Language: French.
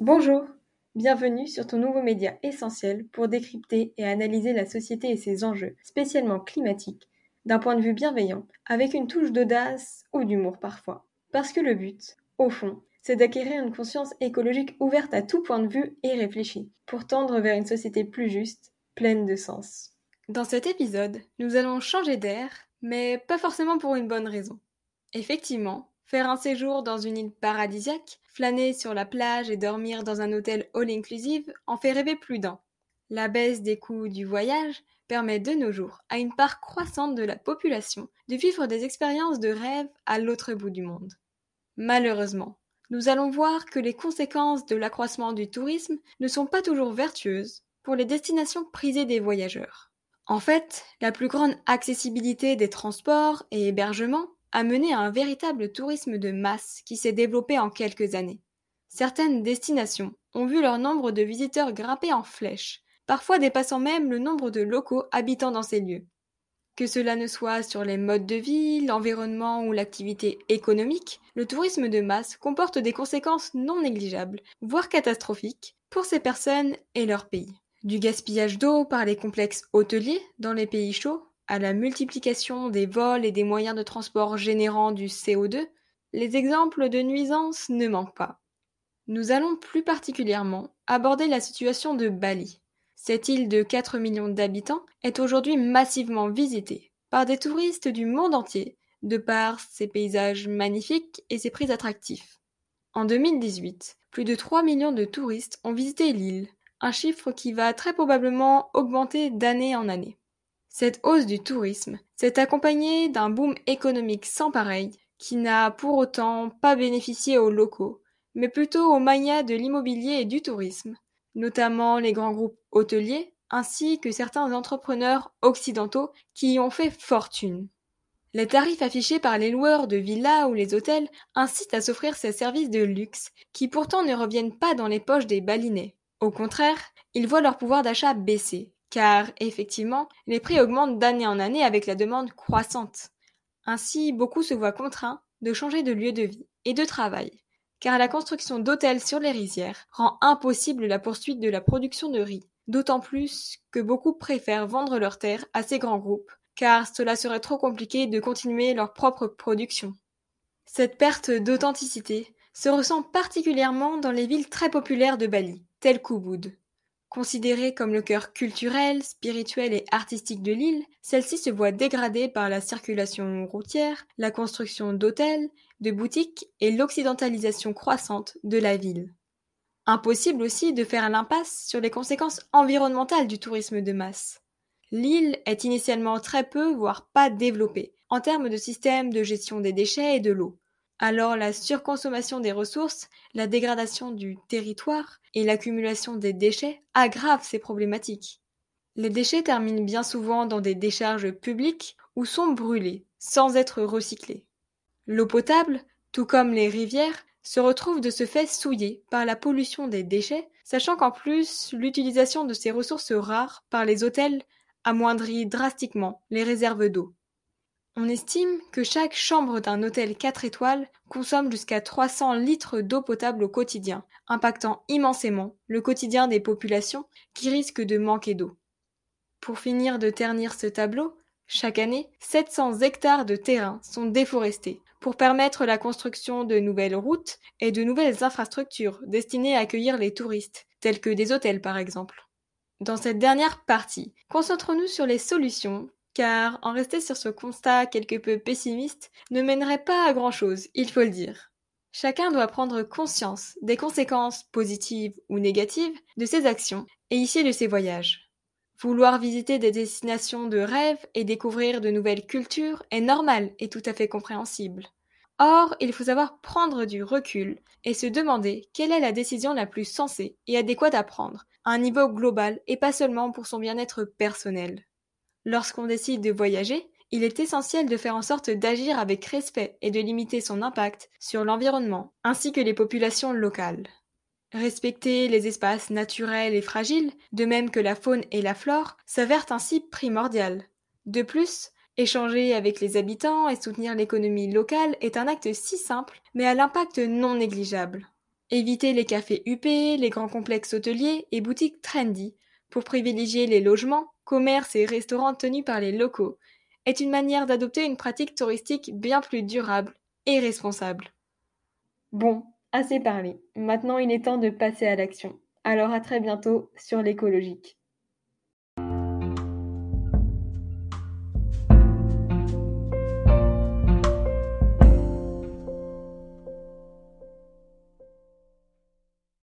Bonjour, bienvenue sur ton nouveau média essentiel pour décrypter et analyser la société et ses enjeux, spécialement climatiques, d'un point de vue bienveillant, avec une touche d'audace ou d'humour parfois. Parce que le but, au fond, c'est d'acquérir une conscience écologique ouverte à tout point de vue et réfléchie, pour tendre vers une société plus juste, pleine de sens. Dans cet épisode, nous allons changer d'air, mais pas forcément pour une bonne raison. Effectivement, Faire un séjour dans une île paradisiaque, flâner sur la plage et dormir dans un hôtel all-inclusive en fait rêver plus d'un. La baisse des coûts du voyage permet de nos jours à une part croissante de la population de vivre des expériences de rêve à l'autre bout du monde. Malheureusement, nous allons voir que les conséquences de l'accroissement du tourisme ne sont pas toujours vertueuses pour les destinations prisées des voyageurs. En fait, la plus grande accessibilité des transports et hébergements a mené à un véritable tourisme de masse qui s'est développé en quelques années. Certaines destinations ont vu leur nombre de visiteurs grimper en flèche, parfois dépassant même le nombre de locaux habitant dans ces lieux. Que cela ne soit sur les modes de vie, l'environnement ou l'activité économique, le tourisme de masse comporte des conséquences non négligeables, voire catastrophiques, pour ces personnes et leur pays. Du gaspillage d'eau par les complexes hôteliers dans les pays chauds, à la multiplication des vols et des moyens de transport générant du CO2, les exemples de nuisances ne manquent pas. Nous allons plus particulièrement aborder la situation de Bali. Cette île de 4 millions d'habitants est aujourd'hui massivement visitée par des touristes du monde entier, de par ses paysages magnifiques et ses prix attractifs. En 2018, plus de 3 millions de touristes ont visité l'île, un chiffre qui va très probablement augmenter d'année en année. Cette hausse du tourisme s'est accompagnée d'un boom économique sans pareil qui n'a pour autant pas bénéficié aux locaux, mais plutôt aux manias de l'immobilier et du tourisme, notamment les grands groupes hôteliers ainsi que certains entrepreneurs occidentaux qui y ont fait fortune. Les tarifs affichés par les loueurs de villas ou les hôtels incitent à s'offrir ces services de luxe qui pourtant ne reviennent pas dans les poches des balinais. Au contraire, ils voient leur pouvoir d'achat baisser, car effectivement, les prix augmentent d'année en année avec la demande croissante. Ainsi, beaucoup se voient contraints de changer de lieu de vie et de travail, car la construction d'hôtels sur les rizières rend impossible la poursuite de la production de riz, d'autant plus que beaucoup préfèrent vendre leurs terres à ces grands groupes, car cela serait trop compliqué de continuer leur propre production. Cette perte d'authenticité se ressent particulièrement dans les villes très populaires de Bali, telles qu'Ubud. Considérée comme le cœur culturel, spirituel et artistique de l'île, celle-ci se voit dégradée par la circulation routière, la construction d'hôtels, de boutiques et l'occidentalisation croissante de la ville. Impossible aussi de faire l'impasse sur les conséquences environnementales du tourisme de masse. L'île est initialement très peu, voire pas développée, en termes de système de gestion des déchets et de l'eau. Alors la surconsommation des ressources, la dégradation du territoire et l'accumulation des déchets aggravent ces problématiques. Les déchets terminent bien souvent dans des décharges publiques ou sont brûlés, sans être recyclés. L'eau potable, tout comme les rivières, se retrouve de ce fait souillée par la pollution des déchets, sachant qu'en plus l'utilisation de ces ressources rares par les hôtels amoindrit drastiquement les réserves d'eau. On estime que chaque chambre d'un hôtel 4 étoiles consomme jusqu'à 300 litres d'eau potable au quotidien, impactant immensément le quotidien des populations qui risquent de manquer d'eau. Pour finir de ternir ce tableau, chaque année, 700 hectares de terrain sont déforestés pour permettre la construction de nouvelles routes et de nouvelles infrastructures destinées à accueillir les touristes, tels que des hôtels par exemple. Dans cette dernière partie, concentrons-nous sur les solutions car en rester sur ce constat quelque peu pessimiste ne mènerait pas à grand-chose, il faut le dire. Chacun doit prendre conscience des conséquences positives ou négatives de ses actions et ici de ses voyages. Vouloir visiter des destinations de rêve et découvrir de nouvelles cultures est normal et tout à fait compréhensible. Or, il faut savoir prendre du recul et se demander quelle est la décision la plus sensée et adéquate à prendre, à un niveau global et pas seulement pour son bien-être personnel. Lorsqu'on décide de voyager, il est essentiel de faire en sorte d'agir avec respect et de limiter son impact sur l'environnement ainsi que les populations locales. Respecter les espaces naturels et fragiles, de même que la faune et la flore, s'avère ainsi primordial. De plus, échanger avec les habitants et soutenir l'économie locale est un acte si simple, mais à l'impact non négligeable. Éviter les cafés huppés, les grands complexes hôteliers et boutiques trendy pour privilégier les logements, commerces et restaurants tenus par les locaux est une manière d'adopter une pratique touristique bien plus durable et responsable. Bon, assez parlé. Maintenant il est temps de passer à l'action. Alors à très bientôt sur l'écologique.